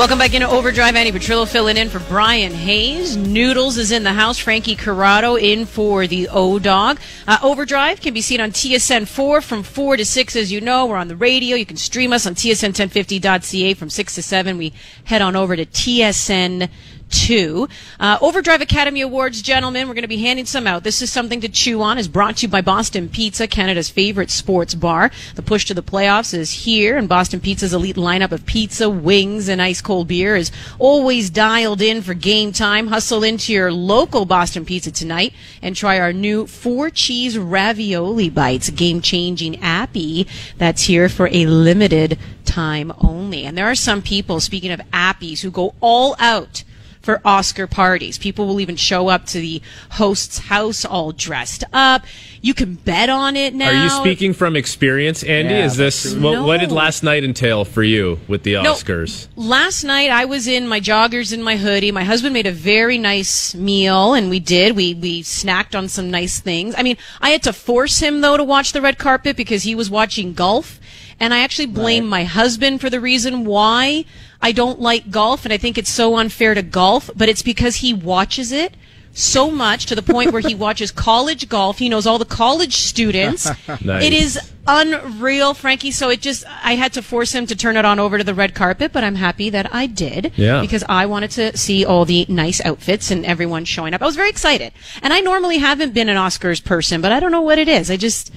Welcome back into Overdrive. Andy Petrillo filling in for Brian Hayes. Noodles is in the house. Frankie Corrado in for the O Dog. Uh, Overdrive can be seen on TSN 4 from 4 to 6, as you know. We're on the radio. You can stream us on TSN1050.ca from 6 to 7. We head on over to TSN two. Uh, Overdrive Academy Awards, gentlemen, we're going to be handing some out. This is something to chew on. is brought to you by Boston Pizza, Canada's favorite sports bar. The push to the playoffs is here, and Boston Pizza's elite lineup of pizza, wings, and ice cold beer is always dialed in for game time. Hustle into your local Boston Pizza tonight and try our new four cheese ravioli bites, game changing appy that's here for a limited time only. And there are some people, speaking of appies, who go all out for Oscar parties. People will even show up to the host's house all dressed up. You can bet on it now. Are you speaking from experience, Andy? Yeah, Is this what, No. what did last night entail for you with the No. Oscars? Last night I was in my joggers and my hoodie. My husband made a very nice meal and we did. We we snacked on some nice things. I mean, I had to force him though to watch the red carpet because he was watching golf. And I actually blame my husband for the reason why I don't like golf and I think it's so unfair to golf, but it's because he watches it so much to the point where he watches college golf. He knows all the college students. Nice. It is unreal, Frankie. So it just, I had to force him to turn it on over to the red carpet, but I'm happy that I did. Yeah. Because I wanted to see all the nice outfits and everyone showing up. I was very excited. And I normally haven't been an Oscars person, but I don't know what it is. I just,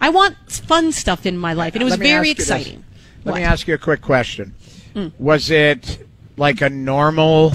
I want fun stuff in my life. And it was very ask you this. exciting. Let me ask you a quick question. Hmm. Was it like a normal,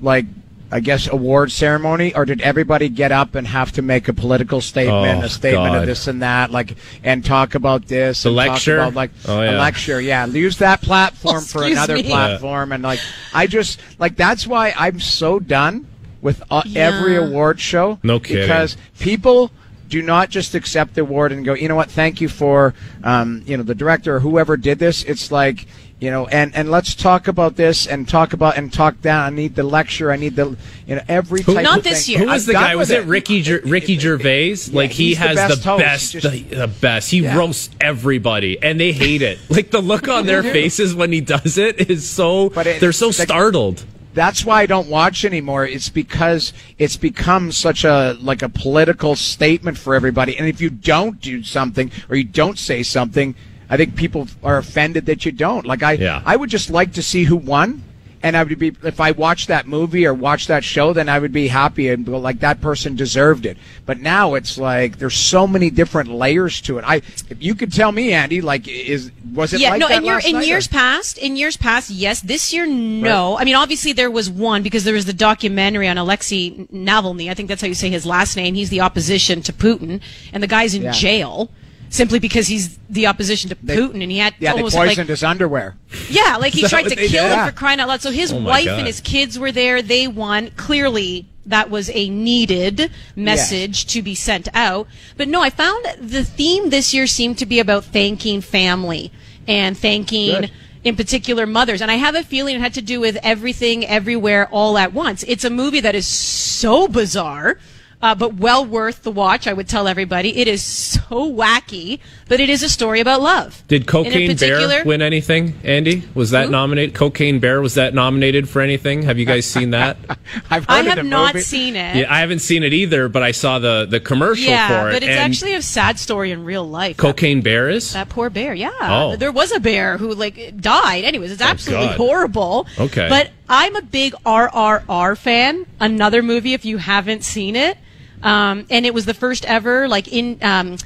like, I guess, award ceremony, or did everybody get up and have to make a political statement, Oh, a statement God. of this and that, like, and talk about this, The and talk lecture? about, like Oh, a lecture? Yeah, use that platform for another me. platform, and like, I just like that's why I'm so done with uh, every award show. No kidding. Because people do not just accept the award and go, you know what, thank you for, um, you know, the director or whoever did this. It's like, you know, and, and let's talk about this and talk about and talk down. I need the lecture. I need the, you know, every type Not of this thing. year. Who was the guy? Was with it Ricky Ger- Ricky Gervais? like he he's the has best the best, Just- the, the best. He Yeah. roasts everybody, and they hate it. Like the look on their faces when he does it is so. But it- they're so the- startled. That's why I don't watch anymore. It's because it's become such a like a political statement for everybody. And if you don't do something or you don't say something, I think people are offended that you don't. Like I, Yeah. I would just like to see who won. And I would be if I watched that movie or watched that show, then I would be happy and go like that person deserved it. But now it's like there's so many different layers to it. I, if you could tell me, Andy, like is was it yeah, like no, that in, in night, or- years past, in years past, yes. This year, no. I mean, obviously there was one because there was the documentary on Alexei Navalny. I think that's how you say his last name. He's the opposition to Putin, and the guy's in Yeah. jail simply because he's the opposition to Putin, and he had Yeah, they poisoned like his underwear. yeah, like he that tried to kill did? him for crying out loud. So his Oh wife God. and his kids were there. They won. Clearly, that was a needed message to be sent out. But no, I found the theme this year seemed to be about thanking family and thanking. Good. In particular, mothers. And I have a feeling it had to do with everything, everywhere, all at once. It's a movie that is so bizarre, uh, but well worth the watch, I would tell everybody. It is so wacky, but it is a story about love. Did Cocaine Bear win anything? Andy, was that Who? nominated? Cocaine Bear was that nominated for anything? Have you guys seen that? I've heard I of have the not movie. seen it. yeah, I haven't seen it either, but I saw the the commercial Yeah, for it. but it's and actually a sad story in real life. Cocaine Bear is. That poor bear, yeah. Oh. There was a bear who like died. Anyways, it's absolutely God. horrible. Okay. But I'm a big RRR fan. Another movie if you haven't seen it. Um, and it was the first ever like in um,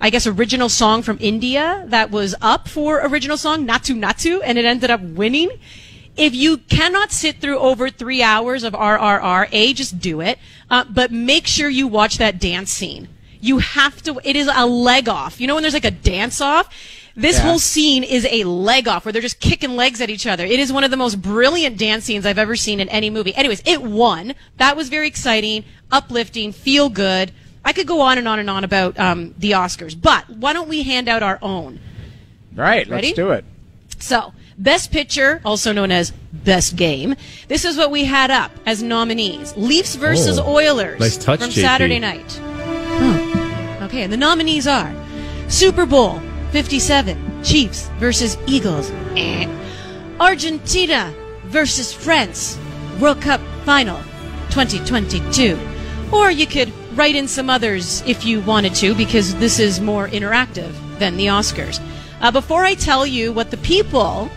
I guess original song from India that was up for original song Naatu Naatu and it ended up winning. If you cannot sit through over three hours of RRR, A, just do it. Uh, but make sure you watch that dance scene. You have to, it is a leg off. You know when there's like a dance off? This Yeah. whole scene is a leg off where they're just kicking legs at each other. It is one of the most brilliant dance scenes I've ever seen in any movie. Anyways, it won. That was very exciting, uplifting, feel good. I could go on and on and on about um, the Oscars, but why don't we hand out our own? Right, Ready? let's do it. So, Best Picture, also known as Best Game. This is what we had up as nominees: Leafs versus Oh, Oilers nice touch, from JP. Saturday night. Hmm. Okay, and the nominees are Super Bowl 57, Chiefs versus Eagles. Eh. Argentina versus France World Cup Final 2022. Or you could write in some others if you wanted to, because this is more interactive than the Oscars. Uh, before I tell you what the people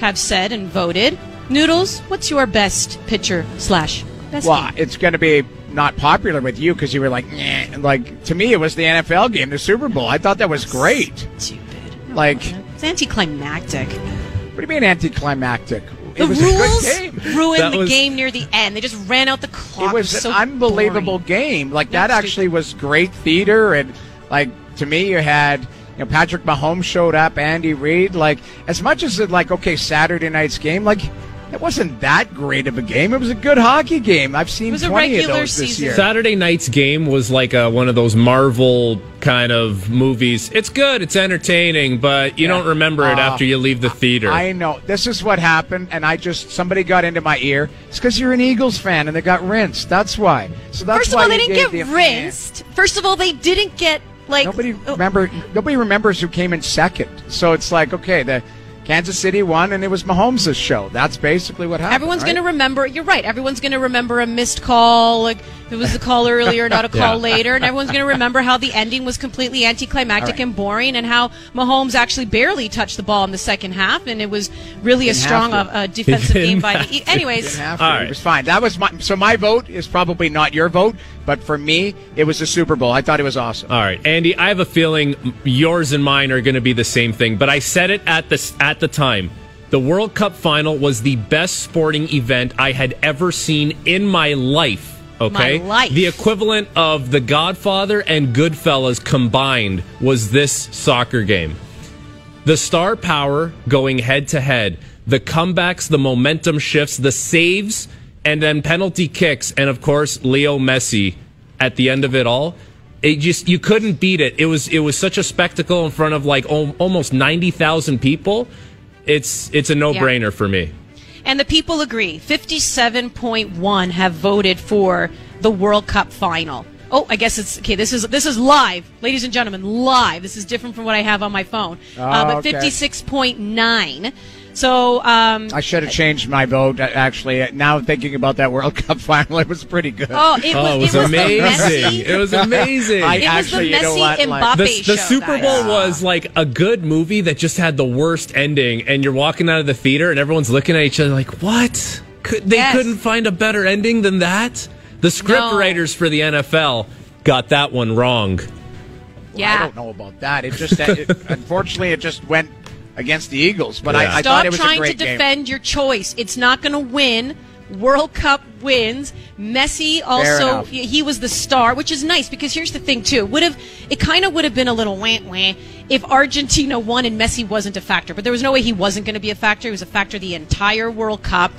have said and voted, Noodles, what's your best picture slash best Well, game? it's going to be not popular with you because you were like, "Nyeh." like to me, it was the NFL game, the Super Bowl. I thought that was great. Stupid. Like, It's anticlimactic. what do you mean anticlimactic? The it was rules a good game. ruined That the was- game near the end. They just ran out the clock. It was so an unbelievable boring. game. Like Yeah, that stupid. actually was great theater, and like to me, you had you know Patrick Mahomes showed up, Andy Reid. Like as much as it like okay Saturday night's game, like it wasn't that great of a game. It was a good hockey game. I've seen It was a twenty of regular those this season. year. Saturday night's game was like a, one of those Marvel kind of movies. It's good, it's entertaining, but you Yeah. don't remember it Uh, after you leave the theater. I know this is what happened, and I just somebody got into my ear. It's because you're an Eagles fan, and they got rinsed. That's why. So that's First of why all, they didn't get the- rinsed. First of all, they didn't get like Nobody oh, remember. Nobody remembers who came in second. So it's like, okay, the Kansas City won, and it was Mahomes' show. That's basically what happened. Everyone's right? going to remember. You're right. Everyone's going to remember a missed call. Like it was a call earlier, not a call Yeah. later, and everyone's going to remember how the ending was completely anticlimactic All right. and boring, and how Mahomes actually barely touched the ball in the second half, and it was really a strong uh, defensive game by the. E- Anyways, Didn't have to. All It was fine. That was my. So my vote is probably not your vote, but for me, it was the Super Bowl. I thought it was awesome. All right, Andy, I have a feeling yours and mine are going to be the same thing, but I said it at the at the time. The World Cup final was the best sporting event I had ever seen in my life. Okay, My life. the equivalent of The Godfather and Goodfellas combined was this soccer game. The star power going head to head, the comebacks, the momentum shifts, the saves, and then penalty kicks, and of course Leo Messi at the end of it all. It just you couldn't beat it. It was it was such a spectacle in front of like al- almost ninety thousand people. It's it's a no brainer for me. And the people agree. 57.1 have voted for the World Cup final. Oh, I guess it's okay. This is this is live, ladies and gentlemen, live. This is different from what I have on my phone. uh, but Oh, okay. 56.9. So, um, I should have changed my vote. uh, Actually, now thinking about that World Cup final, it was pretty good. oh, it was, Oh, it was, the amazing! Messi- It was amazing. I it was actually, the you know Messi what, Mbappe the, show. the Super guys. Bowl was like a good movie that just had the worst ending, and you're walking out of the theater, and everyone's looking at each other like, "What? Could, they Yes. couldn't find a better ending than that?" The script No. writers for the NFL got that one wrong. Yeah. I don't know about that. It just, it, unfortunately, it just went against the Eagles. But Yeah. I, I thought it was a great Stop trying to great game. defend your choice. It's not going to win. World Cup wins. Messi also he, he was the star, which is nice because here's the thing too. Would have it kind of would have been a little wah wah if Argentina won and Messi wasn't a factor. But there was no way he wasn't going to be a factor. He was a factor the entire World Cup.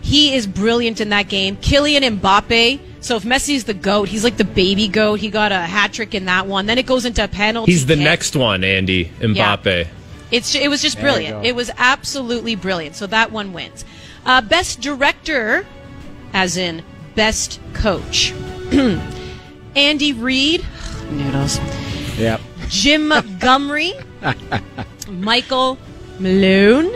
He is brilliant in that game. Kylian Mbappe. So if Messi's the goat, he's like the baby goat. He got a hat trick in that one. Then it goes into penalty. He's the kick. next one, Andy Mbappe. It's it was just There brilliant. It was absolutely brilliant. So that one wins. Uh, best director, as in best coach. Andy Reid, noodles. Yep. Jim Montgomery, Michael Malone,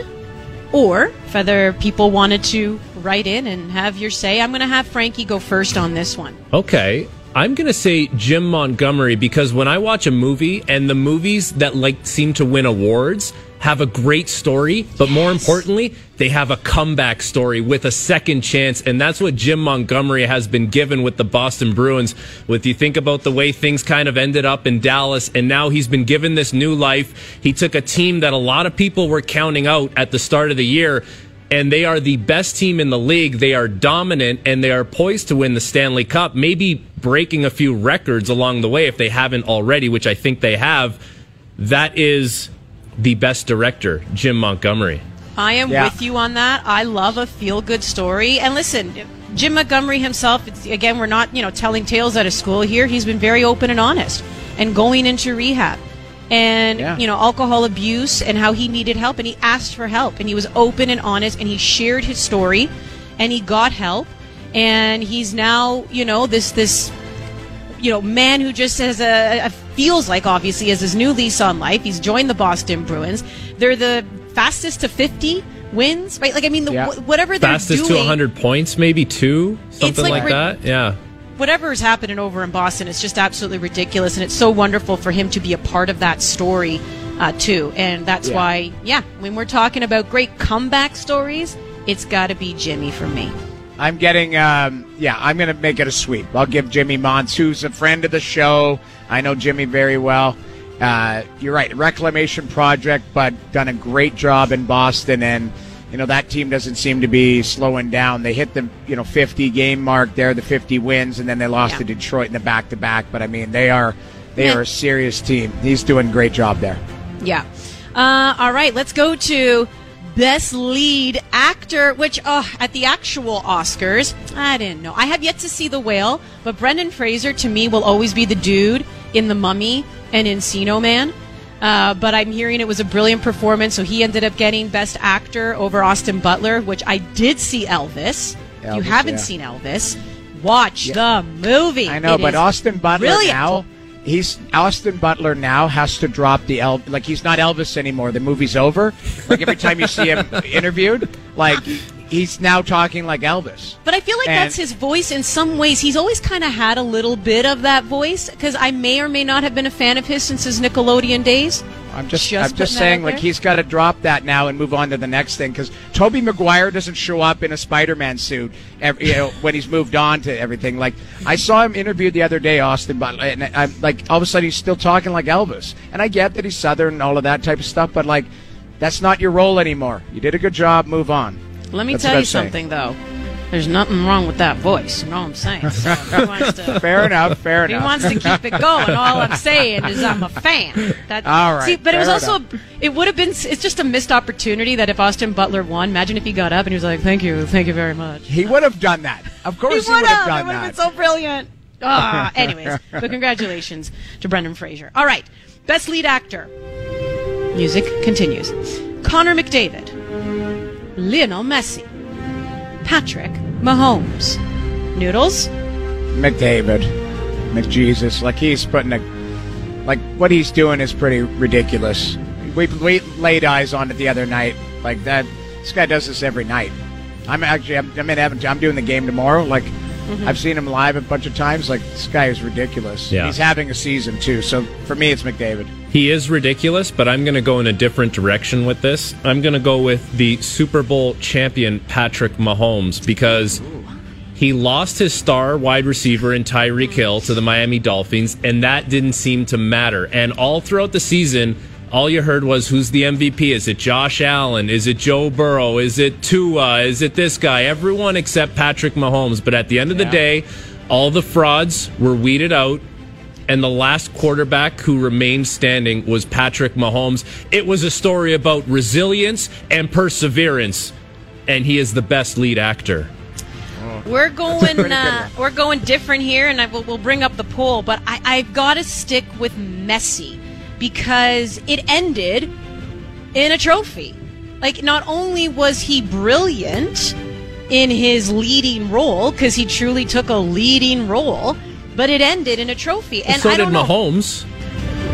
or if other people wanted to write in and have your say, I'm going to have Frankie go first on this one. Okay. I'm going to say Jim Montgomery because when I watch a movie and the movies that like seem to win awards have a great story, but more importantly, they have a comeback story with a second chance and that's what Jim Montgomery has been given with the Boston Bruins. With you think about the way things kind of ended up in Dallas and now he's been given this new life. He took a team that a lot of people were counting out at the start of the year and they are the best team in the league. They are dominant and they are poised to win the Stanley Cup, maybe breaking a few records along the way if they haven't already, which I think they have. That is the best director, Jim Montgomery. I am Yeah. with you on that. I love a feel good story. And listen, Jim Montgomery himself, it's, again, we're not, you know, telling tales out of school here. He's been very open and honest and going into rehab and, Yeah. you know, alcohol abuse and how he needed help. And he asked for help and he was open and honest and he shared his story and he got help. And he's now, you know, this, this, you know, man who just has a, a feels like obviously has his new lease on life. He's joined the Boston Bruins. They're the fastest to 50 wins, right? Like I mean, the, Yeah. wh- whatever they're Fastest doing, to 100 points, maybe two, something like like, rid- that. Yeah. Whatever is happening over in Boston is just absolutely ridiculous, and it's so wonderful for him to be a part of that story uh, too. And that's Yeah. why, yeah, when we're talking about great comeback stories, it's got to be Jimmy for me. I'm getting, um, yeah, I'm going to make it a sweep. I'll give Jimmy Mons, who's a friend of the show. I know Jimmy very well. Uh, you're right, reclamation project, but done a great job in Boston, and you know that team doesn't seem to be slowing down. They hit the you know 50 game mark there, the 50 wins, and then they lost Yeah. to Detroit in the back to back. But I mean, they are they are a serious team. He's doing a great job there. Yeah. Uh, all right, let's go to Best Lead Actor, which oh, at the actual Oscars, I didn't know. I have yet to see The Whale, but Brendan Fraser to me will always be the dude in The Mummy and Encino Man. Uh, but I'm hearing it was a brilliant performance, so he ended up getting Best Actor over Austin Butler, which I did see Elvis. if you haven't yeah. seen Elvis, watch the movie. I know, It but Austin Butler brilliant. now, he's Austin Butler now has to drop the El like he's not Elvis anymore. The movie's over. Like every time you see him interviewed, like he's now talking like Elvis. But I feel like And- that's his voice in some ways. He's always kind of had a little bit of that voice because I may or may not have been a fan of his since his Nickelodeon days. I'm just, Just I'm just saying, like he's got to drop that now and move on to the next thing because Tobey Maguire doesn't show up in a Spider-Man suit, every, you know, when he's moved on to everything. Like I saw him interviewed the other day, Austin Butler, and I'm like, all of a sudden he's still talking like Elvis. And I get that he's Southern and all of that type of stuff, but like, that's not your role anymore. You did a good job. Move on. Let me That's tell you I'm saying. something, though. There's nothing wrong with that voice. You know what I'm saying? So he wants to, Fair enough. Fair he enough. wants to keep it going. All I'm saying is I'm a fan. That, All right, See, but it was also, it would have been, it's just a missed opportunity that if Austin Butler won, imagine if he got up and he was like, thank you, thank you very much. he would have done that. Of course, he, would have It done would have that. been so brilliant. Ah, anyways, but congratulations to Brendan Fraser. All right, best lead actor. Music continues. Connor McDavid, Lionel Messi, Patrick Mahomes, Noodles, McDavid, McJesus, like he's putting a, like what he's doing is pretty ridiculous. We, we laid eyes on it the other night, like that. This guy does this every night. I'm actually, I'm, I'm in. I'm doing the game tomorrow. Like, Mm-hmm. I've seen him live a bunch of times. Like, this guy is ridiculous. Yeah. He's having a season too. So for me, it's McDavid. He is ridiculous, but I'm going to go in a different direction with this. I'm going to go with the Super Bowl champion Patrick Mahomes because he lost his star wide receiver in Tyreek Hill to the Miami Dolphins, and that didn't seem to matter. And all throughout the season, all you heard was who's the MVP? Is it Josh Allen? Is it Joe Burrow? Is it Tua? Is it this guy? Everyone except Patrick Mahomes. But at the end of the day, all the frauds were weeded out and the last quarterback who remained standing was Patrick Mahomes. It was a story about resilience and perseverance, and he is the best lead actor. We're going. Uh, we're going different here, and I will we'll bring up the poll. But I, I've got to stick with Messi because it ended in a trophy. Like, not only was he brilliant in his leading role, because he truly took a leading role, but it ended in a trophy. And so I did don't know. Mahomes.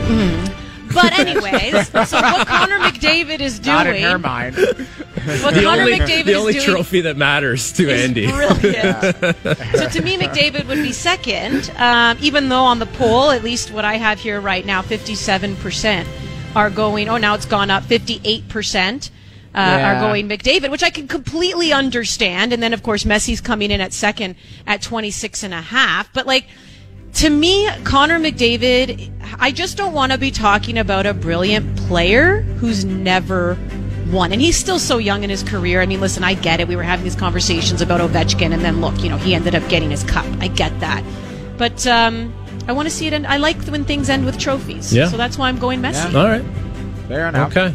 Mm-hmm. But anyways, so what Connor McDavid is doing, Not in her mind. What The Connor only, McDavid the is only doing trophy that matters to Andy. brilliant. so to me, McDavid would be second, um, even though on the poll, at least what I have here right now, 57% are going, oh, now it's gone up, 58%. Uh, Yeah. Are going McDavid, which I can completely understand. And then, of course, Messi's coming in at second at 26 and a half. But like, to me, Connor McDavid, I just don't want to be talking about a brilliant player who's never won. And he's still so young in his career. I mean, listen, I get it. We were having these conversations about Ovechkin, and then look, you know, he ended up getting his cup. I get that. But um, I want to see it end. I like when things end with trophies. Yeah. So that's why I'm going Messi. Yeah. All right. Fair enough. Okay.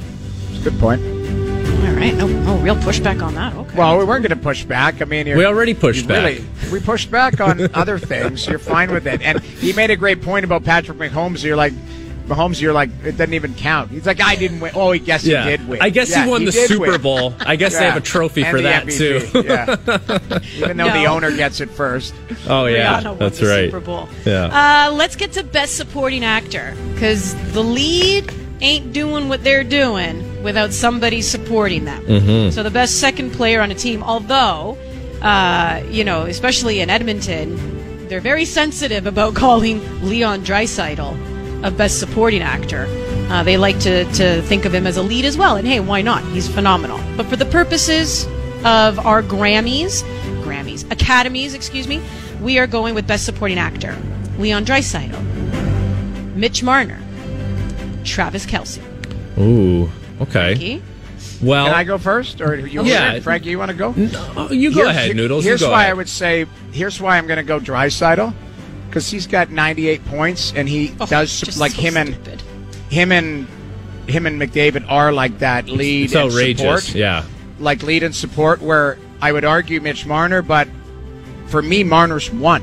It's a good point. All right. No, no real pushback on that. Okay. Well, we weren't going to push back. I mean, you're, We already pushed you back. Really, we pushed back on other things. You're fine with it. And he made a great point about Patrick Mahomes. You're like, Mahomes, you're like, it doesn't even count. He's like, I didn't win. Oh, I guess Yeah. he did win. I guess Yeah, he won the Super win. Bowl. I guess they have a trophy And for that MVP. too. yeah. Even though the owner gets it first. Oh yeah, Rihanna won that's the right. Super Bowl. Yeah. Uh, let's get to best supporting actor because the lead ain't doing what they're doing without somebody supporting them. So the best second player on a team, although, uh, you know, especially in Edmonton, they're very sensitive about calling Leon Draisaitl a best supporting actor. Uh, they like to, to think of him as a lead as well. And hey, why not? He's phenomenal. But for the purposes of our Grammys, Grammys, Academies, excuse me, we are going with best supporting actor. Leon Draisaitl, Mitch Marner, Travis Kelce. Ooh, okay. Frankie. Well, Can I go first, or you? Yeah. Frankie, you want to go? Oh, you go Here's- ahead, Noodles. Here's you go why ahead. I would say. Here's why I'm going to go Draisaitl, because he's got 98 points, and he Oh, does like so him and him and him and McDavid are like that lead It's and outrageous. support, Yeah. like lead and support. Where I would argue Mitch Marner, but for me, Marner's one.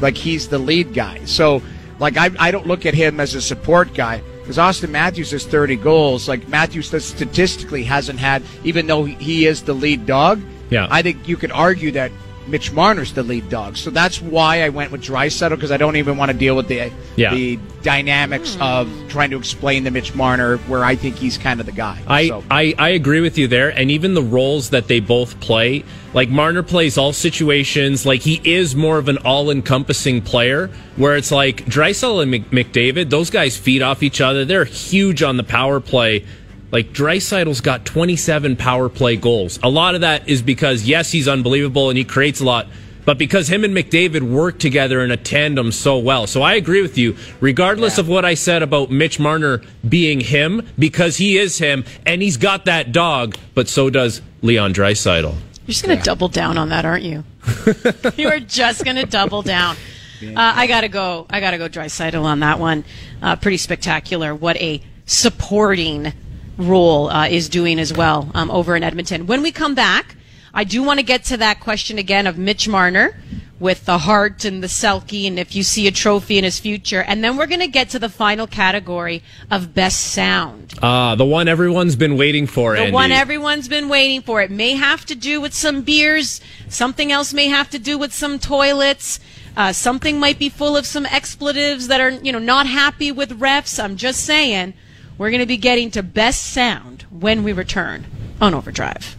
Like he's the lead guy. So like I, I don't look at him as a support guy because Auston Matthews has 30 goals. Like Matthews statistically hasn't had, even though he- he is the lead dog. Yeah. I think you could argue that Mitch Marner's the lead dog. So that's why I went with Draisaitl because I don't even want to deal with the Yeah. the dynamics hmm. of trying to explain the Mitch Marner where I think he's kind of the guy. I, so. I, I agree with you there. And even the roles that they both play, like Marner plays all situations, like he is more of an all encompassing player, where it's like Draisaitl and McDavid, those guys feed off each other. They're huge on the power play. Like Draisaitl's got 27 power play goals. A lot of that is because, yes, he's unbelievable and he creates a lot, but because him and McDavid work together in a tandem so well. So I agree with you, regardless Yeah. of what I said about Mitch Marner being him, because he is him and he's got that dog, but so does Leon Draisaitl. You're just going to double down on that, aren't you? you are just going to double down. Uh, I got to go. I got to go Draisaitl on that one. Uh, pretty spectacular. What a supporting role uh, is doing as well um, over in Edmonton. When we come back, I do want to get to that question again of Mitch Marner with the Hart and the Selke, and if you see a trophy in his future. And then we're going to get to the final category of best sound. Ah, the one everyone's been waiting for, The Andy. one everyone's been waiting for. It may have to do with some beers. Something else may have to do with some toilets. Uh, something might be full of some expletives that are, you know, not happy with refs. I'm just saying, we're going to be getting to best sound when we return on Overdrive.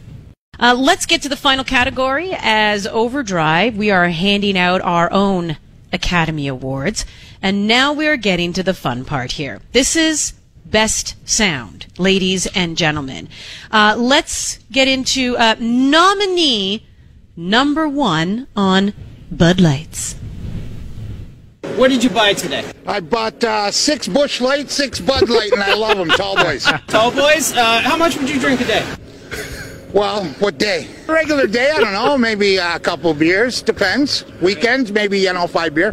Uh, let's get to the final category. As Overdrive, we are handing out our own Academy Awards. And now we are getting to the fun part here. This is Best Sound, ladies and gentlemen. Uh, let's get into uh, nominee number one on Bud Lights. What did you buy today? I bought uh, six Bush Light, six Bud Light, and I love them, tall boys. Tall boys, uh, how much would you drink a day? Well, what day? Regular day, I don't know, maybe a couple beers, depends. Weekends, maybe, you know, five beer.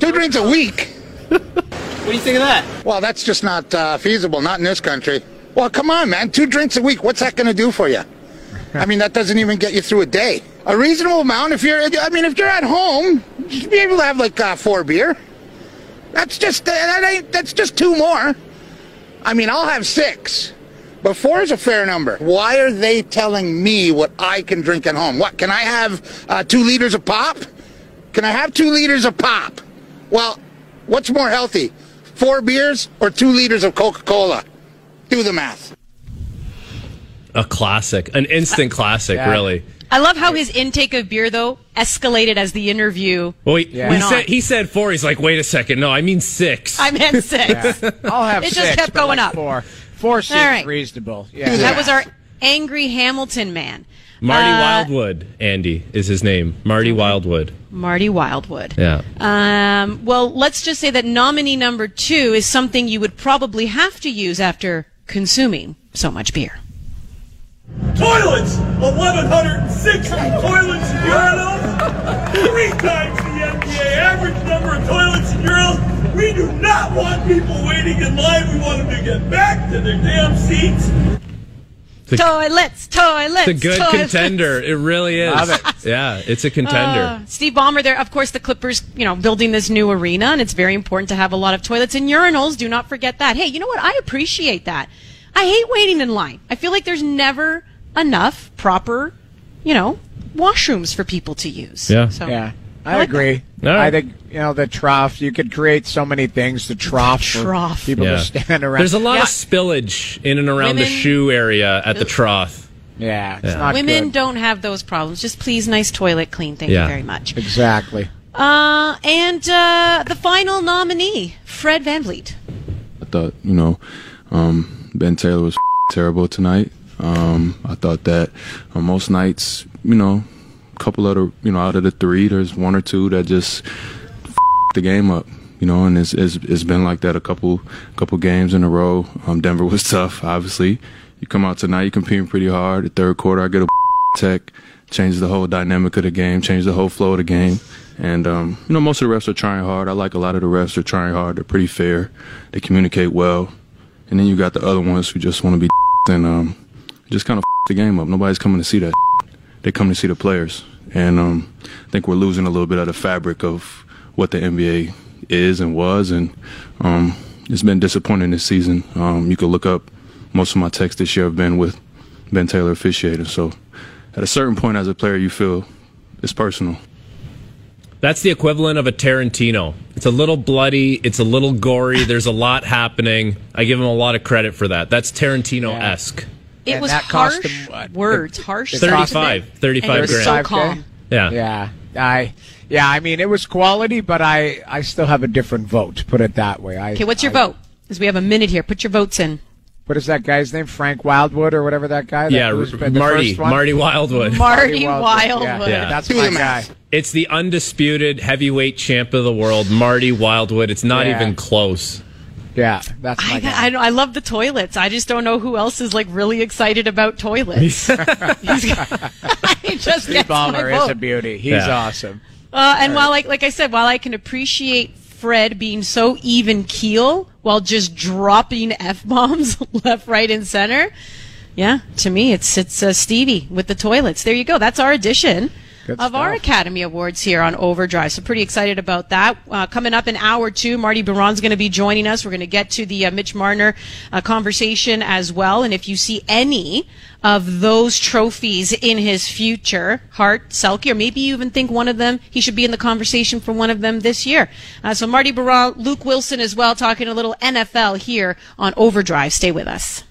Two drinks a week. What do you think of that? Well, that's just not uh, feasible, not in this country. Well, come on, man, two drinks a week, what's that going to do for you? I mean, that doesn't even get you through a day. A reasonable amount, if you're, I mean, if you're at home, you should be able to have like uh, four beer. That's just, that ain't, that's just two more. I mean, I'll have six. But four is a fair number. Why are they telling me what I can drink at home? What, can I have uh, two liters of pop? Can I have two liters of pop? Well, what's more healthy? Four beers or two liters of Coca Cola? Do the math. A classic, an instant classic, Yeah. really. I love how his intake of beer, though, escalated as the interview. Well, he, Yeah. he Went said on. he said four. He's like, wait a second, no, I mean six. I meant six. I'll have It just kept going like up. Four, four seems All right. reasonable. Yeah. Do That was our angry Hamilton man. Marty Uh, Wildwood, Andy is his name. Marty Wildwood. Marty Wildwood. Yeah. Um, well, let's just say that nominee number two is something you would probably have to use after consuming so much beer. Toilets! 1,160 toilets and urinals! Three times the NBA average number of toilets and urinals! We do not want people waiting in line. We want them to get back to their damn seats. It's a, Toilets, toilets. it's a good toilets. contender. It really is. Love it. Yeah, it's a contender. Uh, Steve Ballmer there. Of course, the Clippers, you know, building this new arena, and it's very important to have a lot of toilets and urinals. Do not forget that. Hey, you know what? I appreciate that. I hate waiting in line. I feel like there's never enough proper, you know, washrooms for people to use. Yeah. So, Yeah. I, like agree. All right. I think you know the trough. You could create so many things. The trough. for trough. People Yeah. to stand around. There's a lot Yeah. of spillage in and around the shoe area at the trough. yeah, it's Yeah. not Women good. don't have those problems. Just please, nice toilet clean. Thank Yeah. you very much. exactly. Uh, and uh, the final nominee, Fred VanVleet. I thought, you know, um, Ben Taylor was terrible tonight. Um, I thought that on most nights, you know, a couple of the, you know, out of the three, there's one or two that just the game up, you know, and it's, it's, it's been like that a couple couple games in a row. Um, Denver was tough, obviously. You come out tonight, you're competing pretty hard. The third quarter, I get a tech, changes the whole dynamic of the game, changes the whole flow of the game. And, um, you know, most of the refs are trying hard. I like a lot of the refs are trying hard. They're pretty fair. They communicate well. And then you got the other ones who just want to be and um, just kind of the game up. Nobody's coming to see that. They come to see the players. And um, I think we're losing a little bit of the fabric of what the NBA is and was. And um, it's been disappointing this season. Um, you can look up most of my texts this year have been with Ben Taylor officiating. So at a certain point as a player, you feel it's personal. That's the equivalent of a Tarantino. It's a little bloody. It's a little gory. There's a lot happening. I give him a lot of credit for that. That's Tarantino esque. It And was that cost harsh him what? words, harsh. It cost 35. 35 and he was grand. so calm. Yeah. Yeah, I. Yeah, I mean it was quality, but I I still have a different vote. Put it that way. I, Okay, what's your I- vote? Because we have a minute here. Put your votes in. What is that guy's name? Frank Wildwood or whatever that guy. That Yeah, who's R- been the Marty. first one? Marty Wildwood. Marty Wildwood. Wildwood. Yeah, Yeah. that's my guy. It's the undisputed heavyweight champ of the world, Marty Wildwood. It's not Yeah. even close. Yeah, that's my I, guy. I, I love the toilets. I just don't know who else is like really excited about toilets. He's he just Steve gets Ballmer is a beauty. He's Yeah. awesome. Uh, and while, like, like I said, while I can appreciate Fred being so even keel while just dropping f bombs left, right, and center, yeah, to me it's it's uh, Stevie with the toilets. There you go. That's our edition. Good of our. Academy Awards here on Overdrive. So pretty excited about that. Uh, coming up in hour two, Marty Baron's going to be joining us. We're going to get to the uh, Mitch Marner uh, conversation as well. And if you see any of those trophies in his future, Hart, Selke, or maybe you even think one of them, he should be in the conversation for one of them this year. Uh, so Marty Baron, Luke Willson as well, talking a little NFL here on Overdrive. Stay with us.